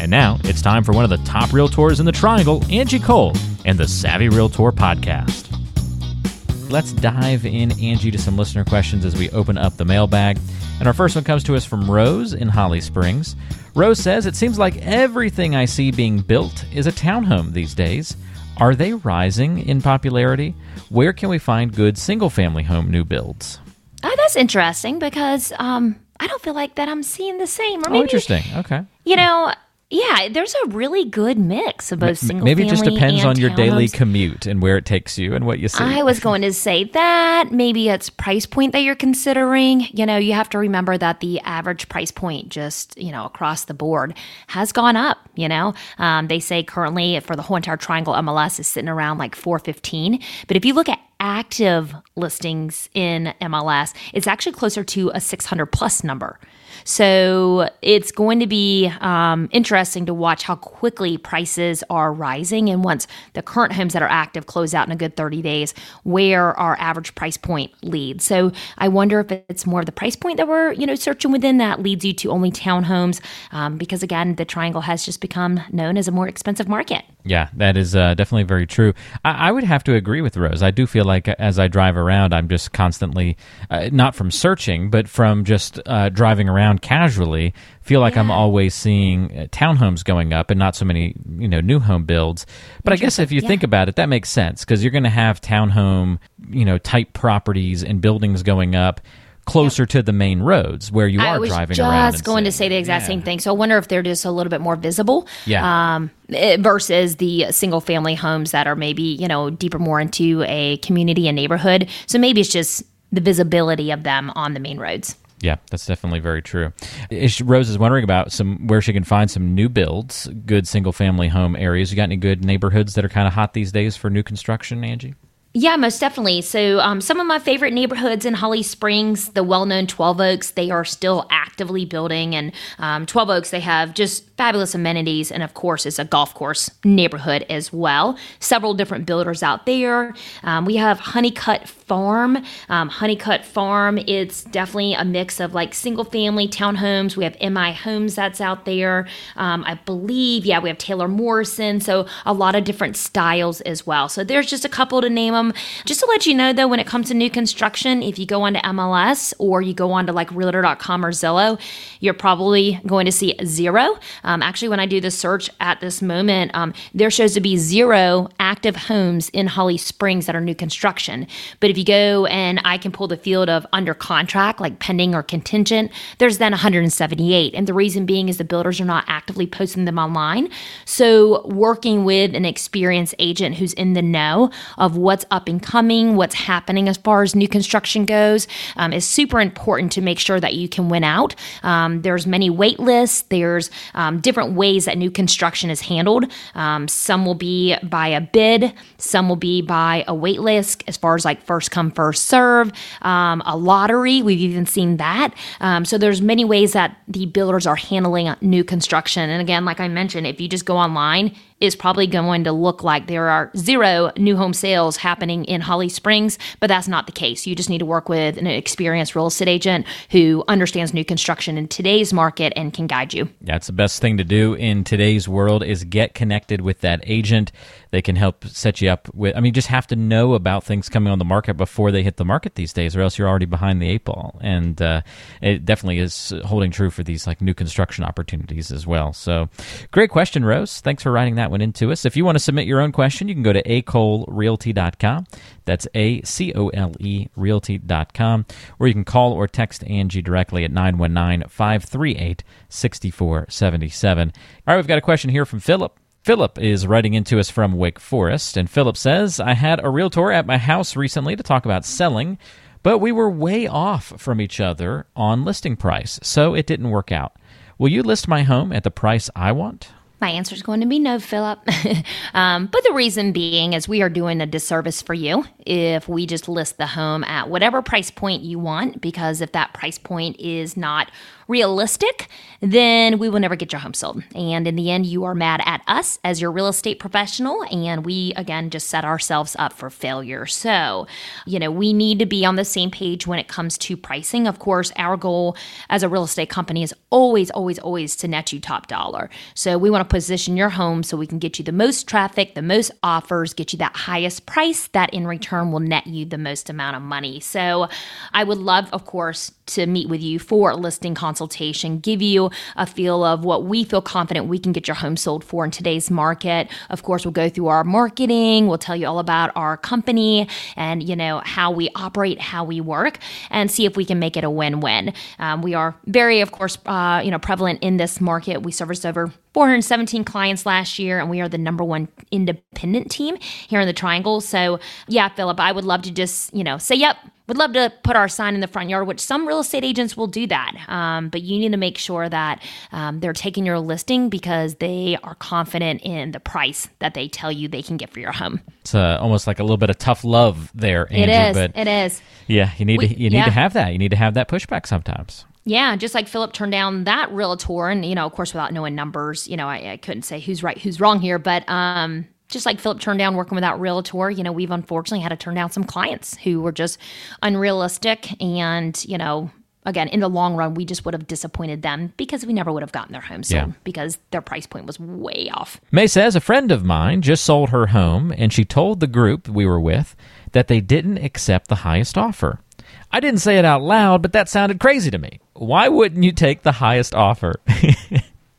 And now it's time for one of the top realtors in the triangle, Angie Cole, and the Savvy Realtor podcast. Let's dive in, Angie, to some listener questions as we open up the mailbag. And our first one comes to us from Rose in Holly Springs. Rose says, It seems like everything I see being built is a townhome these days. Are they rising in popularity? Where can we find good single family home new builds? Oh, that's interesting because um, I don't feel like that I'm seeing the same. Or Oh, interesting. Okay. You know, yeah, there's a really good mix of both single Maybe it just depends on your daily commute and where it takes you and what you see. I was going to say that maybe it's price point that you're considering. You know, you have to remember that the average price point just, you know, across the board has gone up, you know. Um, they say currently for the whole entire triangle MLS is sitting around like 415, but if you look at active listings in MLS, it's actually closer to a 600 plus number. So it's going to be um, interesting to watch how quickly prices are rising. And once the current homes that are active close out in a good 30 days, where our average price point leads. So I wonder if it's more of the price point that we're, you know, searching within that leads you to only townhomes. Um, because again, the triangle has just become known as a more expensive market. Yeah, that is uh, definitely very true. I, I would have to agree with Rose. I do feel like as I drive around, I'm just constantly, uh, not from searching, but from just uh, driving around casually, feel like I'm always seeing uh, townhomes going up and not so many, you know, new home builds. But I guess if you think about it, that makes sense because you're going to have townhome, you know, type properties and buildings going up closer to the main roads where you I are was driving just around. and going to say the exact Yeah. same thing. So I wonder if they're just a little bit more visible. Yeah. Um, eh, versus the single family homes that are maybe, you know, deeper more into a community and neighborhood. So maybe it's just the visibility of them on the main roads. Yeah, that's definitely very true. Rose is wondering about some where she can find some new builds, good single family home areas. You got any good neighborhoods that are kind of hot these days for new construction, Angie? Yeah, most definitely. So, um, some of my favorite neighborhoods in Holly Springs, the well known 12 Oaks, they are still actively building. And um, 12 Oaks, they have just fabulous amenities. And of course, it's a golf course neighborhood as well. Several different builders out there. Um, we have Honeycut Farm. Um, Honeycut Farm, it's definitely a mix of like single family townhomes. We have MI Homes that's out there. Um, I believe, yeah, we have Taylor Morrison. So, a lot of different styles as well. So, there's just a couple to name them. Just to let you know, though, when it comes to new construction, if you go onto MLS or you go onto like realtor.com or Zillow, you're probably going to see zero. Um, actually, when I do the search at this moment, um, there shows to be zero active homes in Holly Springs that are new construction. But if you go and I can pull the field of under contract, like pending or contingent, there's then 178. And the reason being is the builders are not actively posting them online. So, working with an experienced agent who's in the know of what's up and coming, what's happening as far as new construction goes, um, is super important to make sure that you can win out. Um, there's many wait lists. There's um, different ways that new construction is handled. Um, some will be by a bid. Some will be by a wait list, as far as like first come first serve. Um, a lottery. We've even seen that. Um, so there's many ways that the builders are handling new construction. And again, like I mentioned, if you just go online, it's probably going to look like there are zero new home sales happening in Holly Springs, but that's not the case. You just need to work with an experienced real estate agent who understands new construction in today's market and can guide you. That's the best thing to do in today's world is get connected with that agent. They can help set you up with I mean just have to know about things coming on the market before they hit the market these days or else you're already behind the eight ball. And uh, it definitely is holding true for these like new construction opportunities as well. So great question Rose. Thanks for writing that one into us. If you want to submit your own question, you can go to acolerealty.com. That's A C O L E realty.com. Or you can call or text Angie directly at 919 538 6477. All right, we've got a question here from Philip. Philip is writing into us from Wake Forest, and Philip says, I had a realtor at my house recently to talk about selling, but we were way off from each other on listing price, so it didn't work out. Will you list my home at the price I want? My answer is going to be no, Philip. um, but the reason being is we are doing a disservice for you if we just list the home at whatever price point you want, because if that price point is not realistic, then we will never get your home sold. And in the end, you are mad at us as your real estate professional. And we, again, just set ourselves up for failure. So, you know, we need to be on the same page when it comes to pricing. Of course, our goal as a real estate company is always, always, always to net you top dollar. So we want to position your home so we can get you the most traffic, the most offers, get you that highest price that in return will net you the most amount of money. So I would love, of course, to meet with you for a listing consultation, give you a feel of what we feel confident we can get your home sold for in today's market. Of course, we'll go through our marketing, we'll tell you all about our company and, you know, how we operate, how we work, and see if we can make it a win-win. Um, we are very, of course, uh, you know, prevalent in this market. We service over 417 clients last year, and we are the number one independent team here in the Triangle. So, yeah, Philip, I would love to just, you know, say, yep, would love to put our sign in the front yard, which some real estate agents will do that. Um, but you need to make sure that um, they're taking your listing because they are confident in the price that they tell you they can get for your home. It's uh, almost like a little bit of tough love there, Angie. It is. But it is. yeah, you need We- to you need yeah. to have that. You need to have that pushback sometimes. Yeah, just like Philip turned down that realtor, and you know, of course, without knowing numbers, you know, I, I couldn't say who's right, who's wrong here. But um, just like Philip turned down working with that realtor, you know, we've unfortunately had to turn down some clients who were just unrealistic, and you know, again, in the long run, we just would have disappointed them because we never would have gotten their home sold Yeah. because their price point was way off. May says a friend of mine just sold her home and she told the group we were with that they didn't accept the highest offer. I didn't say it out loud, but that sounded crazy to me. Why wouldn't you take the highest offer?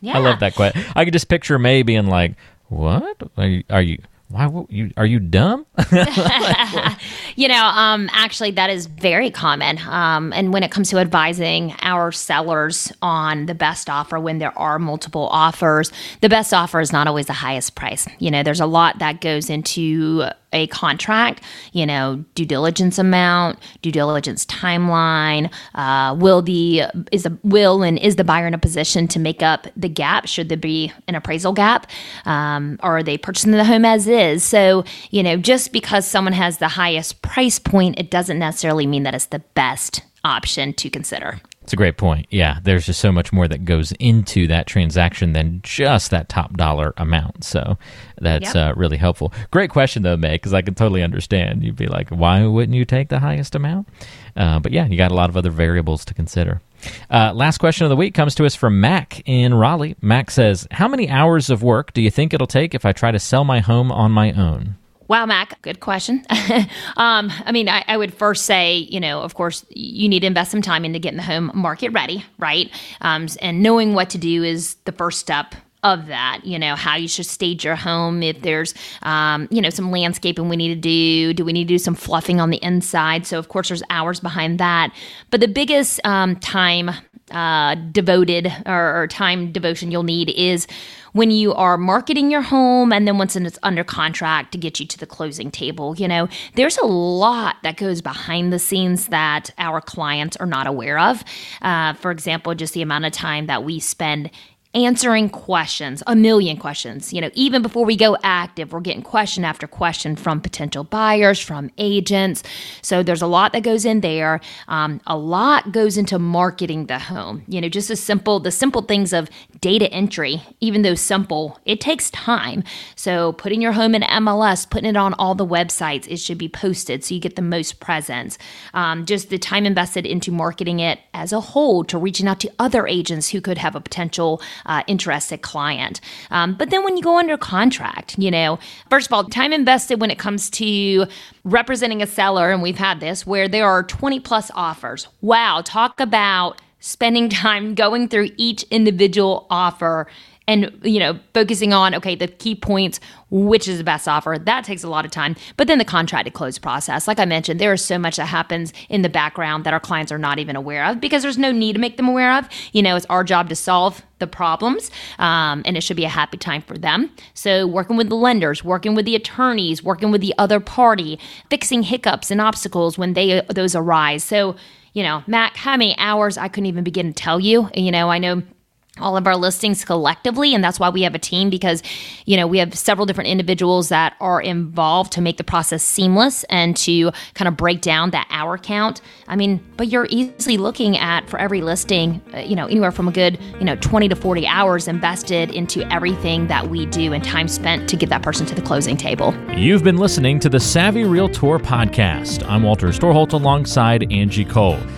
Yeah, I love that question. I could just picture May being like, "What? Are you? Are you why? You are you dumb?" You know, um, actually, that is very common. Um, and when it comes to advising our sellers on the best offer, when there are multiple offers, the best offer is not always the highest price. You know, there's a lot that goes into a contract. You know, due diligence amount, due diligence timeline. Uh, will the is the will and is the buyer in a position to make up the gap? Should there be an appraisal gap? Um, or are they purchasing the home as is? So you know, just because someone has the highest price point, it doesn't necessarily mean that it's the best option to consider. It's a great point. Yeah, there's just so much more that goes into that transaction than just that top dollar amount. So that's Yep. uh, really helpful. Great question though, May, because I can totally understand. You'd be like, why wouldn't you take the highest amount? Uh, but yeah, you got a lot of other variables to consider. Uh, last question of the week comes to us from Mac in Raleigh. Mac says, "How many hours of work do you think it'll take if I try to sell my home on my own?" Wow, Mac, good question. um, I mean, I, I would first say, you know, of course, you need to invest some time into getting the home market ready, right? Um, and knowing what to do is the first step of that you know how you should stage your home. If there's um, you know some landscaping we need to do do we need to do some fluffing on the inside? So of course there's hours behind that. But the biggest um, time uh, devoted or, or time devotion you'll need is when you are marketing your home and then once it's under contract to get you to the closing table you know. There's a lot that goes behind the scenes that our clients are not aware of. Uh, for example just the amount of time that we spend answering questions, a million questions. You know, even before we go active, we're getting question after question from potential buyers, from agents. So there's a lot that goes in there. Um, a lot goes into marketing the home. You know, just as simple, the simple things of data entry, even though simple, it takes time. So putting your home in MLS, putting it on all the websites, it should be posted so you get the most presence. Um, just the time invested into marketing it as a whole to reaching out to other agents who could have a potential uh, interested client. Um, but then when you go under contract, you know, first of all, time invested when it comes to representing a seller, and we've had this where there are 20 plus offers. Wow, talk about spending time going through each individual offer and you know focusing on okay the key points which is the best offer. That takes a lot of time but then the contract to close process. Like i mentioned there is so much that happens in the background that our clients are not even aware of because there's no need to make them aware of. You know it's our job to solve the problems um, and it should be a happy time for them. So working with the lenders working with the attorneys working with the other party fixing hiccups and obstacles when they those arise. So you know mac how many hours i couldn't even begin to tell you? You know i know all of our listings collectively and that's why we have a team because you know we have several different individuals that are involved to make the process seamless and to kind of break down that hour count. I mean but you're easily looking at for every listing uh, you know anywhere from a good you know 20 to 40 hours invested into everything that we do and time spent to get that person to the closing table. You've been listening to the savvy realtor podcast. I'm walter storholt alongside angie cole